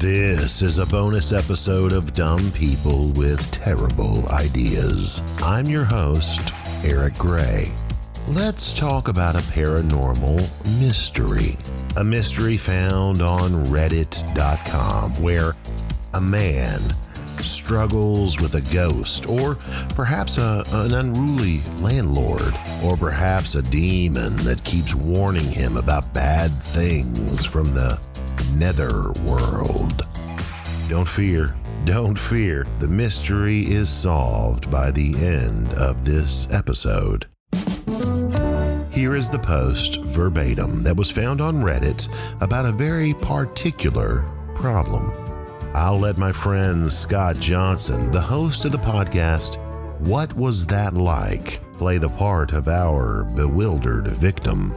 This is a bonus episode of Dumb People with Terrible Ideas. I'm your host, Eric Gray. Let's talk about a paranormal mystery. A mystery found on Reddit.com where a man struggles with a ghost, or perhaps a, an unruly landlord, or perhaps a demon that keeps warning him about bad things from the nether world. Don't fear, don't fear. The mystery is solved by the end of this episode. Here is the post verbatim that was found on Reddit about a very particular problem. I'll let my friend Scott Johnson, the host of the podcast, What Was That Like, play the part of our bewildered victim.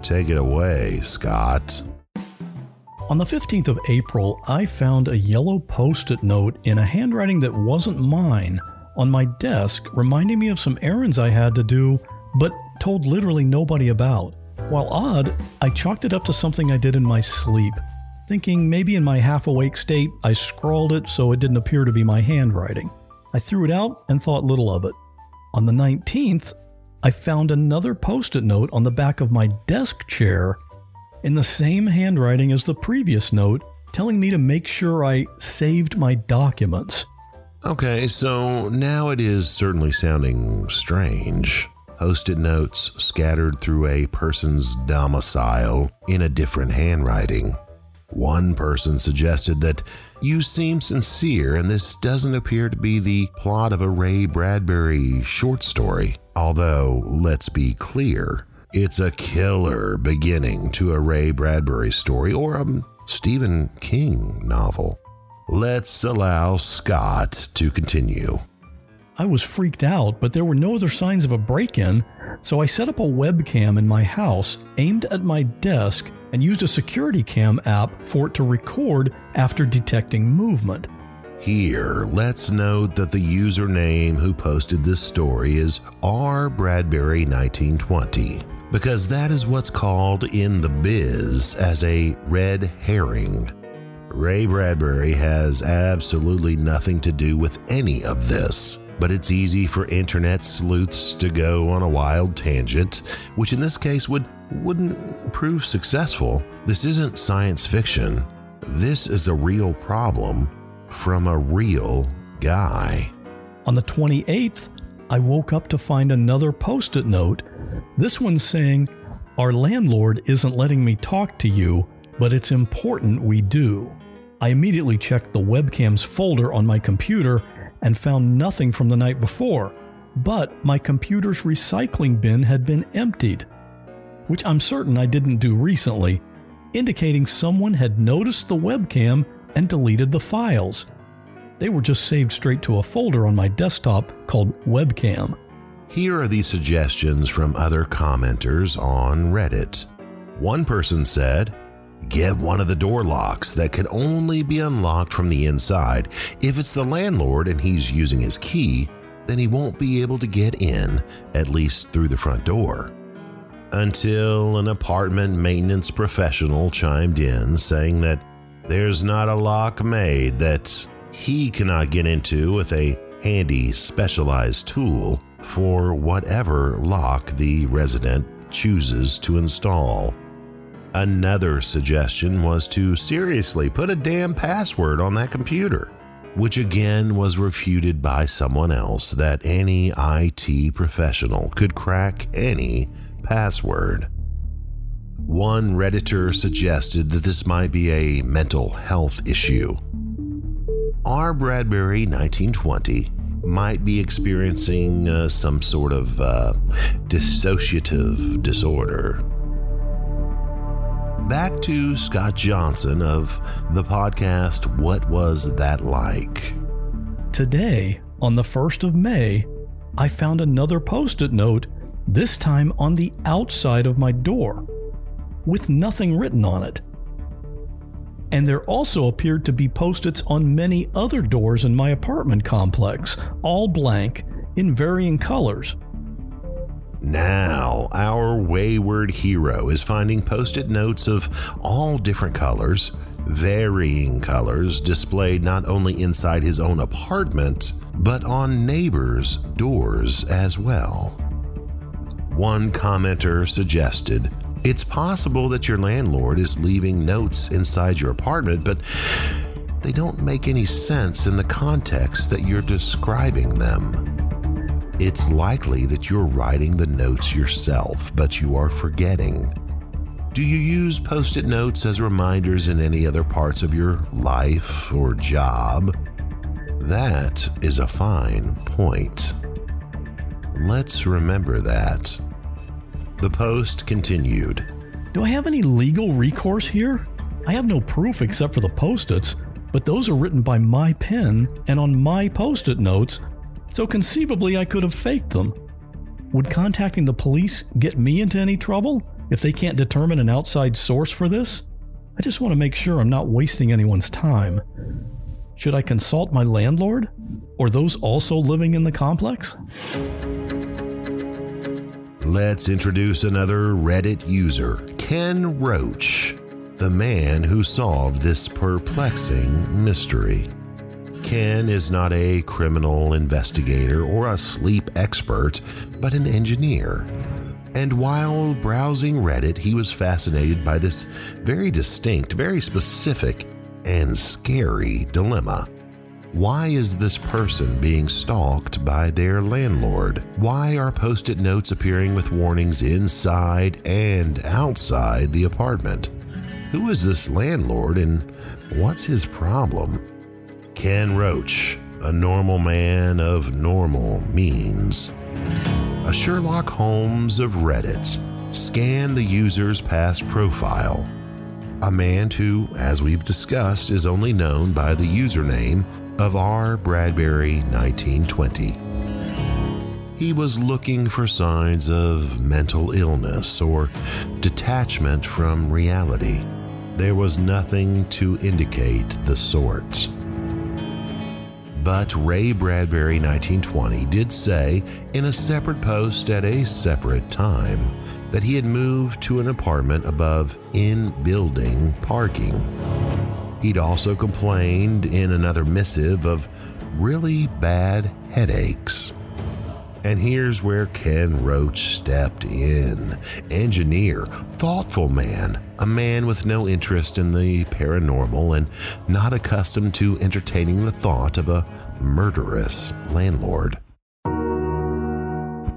Take it away, Scott. On the 15th of April, I found a yellow post it note in a handwriting that wasn't mine on my desk, reminding me of some errands I had to do, but told literally nobody about. While odd, I chalked it up to something I did in my sleep, thinking maybe in my half awake state I scrawled it so it didn't appear to be my handwriting. I threw it out and thought little of it. On the 19th, I found another post it note on the back of my desk chair in the same handwriting as the previous note, telling me to make sure I saved my documents. Okay, so now it is certainly sounding strange. Post it notes scattered through a person's domicile in a different handwriting. One person suggested that you seem sincere, and this doesn't appear to be the plot of a Ray Bradbury short story. Although, let's be clear, it's a killer beginning to a Ray Bradbury story or a Stephen King novel. Let's allow Scott to continue. I was freaked out, but there were no other signs of a break in, so I set up a webcam in my house aimed at my desk and used a security cam app for it to record after detecting movement. Here, let's note that the username who posted this story is R. Bradbury1920 because that is what's called in the biz as a red herring. Ray Bradbury has absolutely nothing to do with any of this, but it's easy for internet sleuths to go on a wild tangent, which in this case would wouldn't prove successful. This isn't science fiction. This is a real problem from a real guy. On the 28th, I woke up to find another post it note this one's saying, Our landlord isn't letting me talk to you, but it's important we do. I immediately checked the webcam's folder on my computer and found nothing from the night before, but my computer's recycling bin had been emptied, which I'm certain I didn't do recently, indicating someone had noticed the webcam and deleted the files. They were just saved straight to a folder on my desktop called Webcam. Here are the suggestions from other commenters on Reddit. One person said, Get one of the door locks that can only be unlocked from the inside. If it's the landlord and he's using his key, then he won't be able to get in, at least through the front door. Until an apartment maintenance professional chimed in saying that there's not a lock made that he cannot get into with a handy specialized tool for whatever lock the resident chooses to install. Another suggestion was to seriously put a damn password on that computer, which again was refuted by someone else that any IT professional could crack any password. One Redditor suggested that this might be a mental health issue. R. Bradbury 1920 might be experiencing uh, some sort of uh, dissociative disorder. Back to Scott Johnson of the podcast What Was That Like? Today, on the 1st of May, I found another post it note, this time on the outside of my door, with nothing written on it and there also appeared to be post its on many other doors in my apartment complex, all blank, in varying colors. Now, our wayward hero is finding post it notes of all different colors varying colors displayed not only inside his own apartment, but on neighbors' doors as well. One commenter suggested it's possible that your landlord is leaving notes inside your apartment, but they don't make any sense in the context that you're describing them. It's likely that you're writing the notes yourself, but you are forgetting. Do you use post it notes as reminders in any other parts of your life or job? That is a fine point. Let's remember that. The post continued Do I have any legal recourse here? I have no proof except for the post its, but those are written by my pen and on my post it notes, so conceivably I could have faked them. Would contacting the police get me into any trouble if they can't determine an outside source for this? I just want to make sure I'm not wasting anyone's time. Should I consult my landlord? Or those also living in the complex? Let's introduce another Reddit user, Ken Roach the man who solved this perplexing mystery. Ken is not a criminal investigator or a sleep expert, but an engineer. And while browsing Reddit, he was fascinated by this very distinct, very specific, and scary dilemma. Why is this person being stalked by their landlord? Why are post it notes appearing with warnings inside and outside the apartment? Who is this landlord and what's his problem? Ken Roach, a normal man of normal means. A Sherlock Holmes of Reddit. Scan the user's past profile. A man who, as we've discussed, is only known by the username of R. Bradbury 1920. He was looking for signs of mental illness or detachment from reality. There was nothing to indicate the sort. But Ray Bradbury 1920 did say in a separate post at a separate time that he had moved to an apartment above in building parking. He'd also complained in another missive of really bad headaches. And here's where Ken Roach stepped in. Engineer, thoughtful man, a man with no interest in the paranormal and not accustomed to entertaining the thought of a murderous landlord.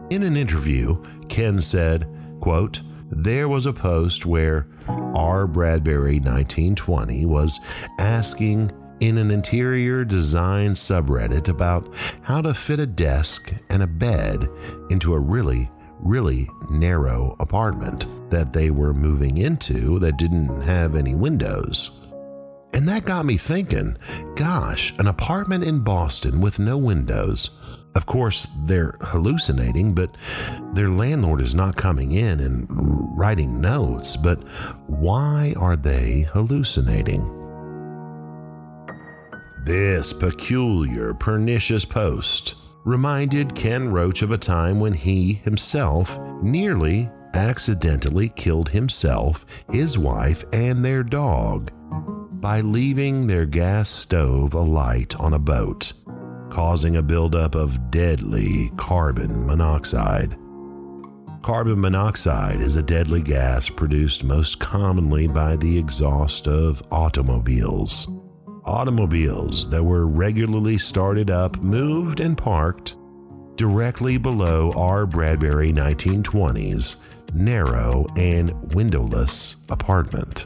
In an interview, Ken said, quote, there was a post where R. Bradbury 1920 was asking in an interior design subreddit about how to fit a desk and a bed into a really, really narrow apartment that they were moving into that didn't have any windows. And that got me thinking gosh, an apartment in Boston with no windows. Of course, they're hallucinating, but their landlord is not coming in and writing notes. But why are they hallucinating? This peculiar, pernicious post reminded Ken Roach of a time when he himself nearly accidentally killed himself, his wife, and their dog by leaving their gas stove alight on a boat, causing a buildup of deadly carbon monoxide. Carbon monoxide is a deadly gas produced most commonly by the exhaust of automobiles automobiles that were regularly started up, moved, and parked directly below R. Bradbury 1920's narrow and windowless apartment.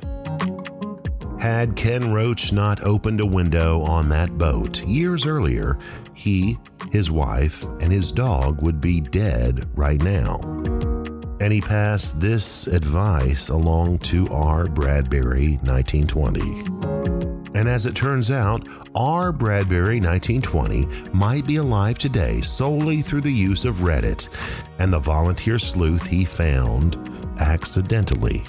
Had Ken Roach not opened a window on that boat years earlier, he, his wife, and his dog would be dead right now. And he passed this advice along to R. Bradbury 1920. And as it turns out, R. Bradbury 1920 might be alive today solely through the use of Reddit and the volunteer sleuth he found accidentally.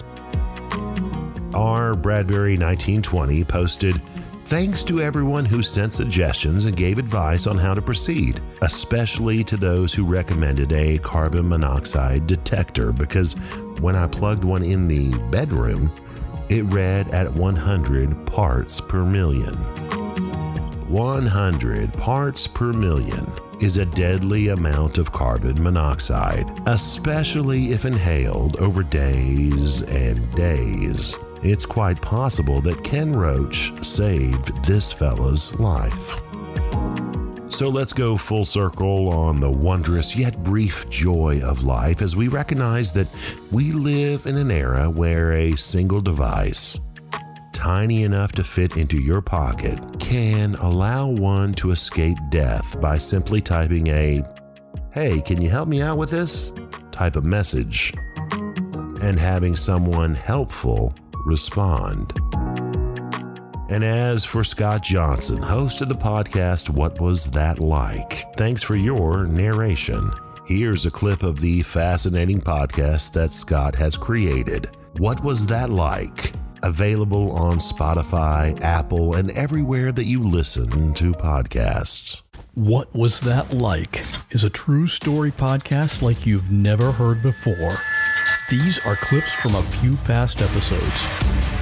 R. Bradbury 1920 posted, Thanks to everyone who sent suggestions and gave advice on how to proceed, especially to those who recommended a carbon monoxide detector because when I plugged one in the bedroom, It read at 100 parts per million. 100 parts per million is a deadly amount of carbon monoxide, especially if inhaled over days and days. It's quite possible that Ken Roach saved this fella's life. So let's go full circle on the wondrous yet brief joy of life as we recognize that we live in an era where a single device, tiny enough to fit into your pocket, can allow one to escape death by simply typing a, Hey, can you help me out with this? type of message, and having someone helpful respond. And as for Scott Johnson, host of the podcast What Was That Like? Thanks for your narration. Here's a clip of the fascinating podcast that Scott has created. What Was That Like? Available on Spotify, Apple, and everywhere that you listen to podcasts. What Was That Like is a true story podcast like you've never heard before. These are clips from a few past episodes.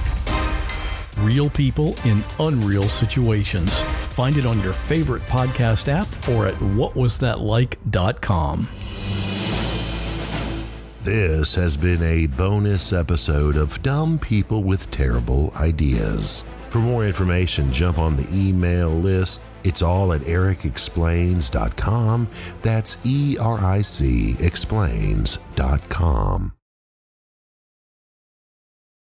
Real people in unreal situations. Find it on your favorite podcast app or at whatwasthatlike.com. This has been a bonus episode of Dumb People with Terrible Ideas. For more information, jump on the email list. It's all at ericexplains.com. That's E R I C explains.com.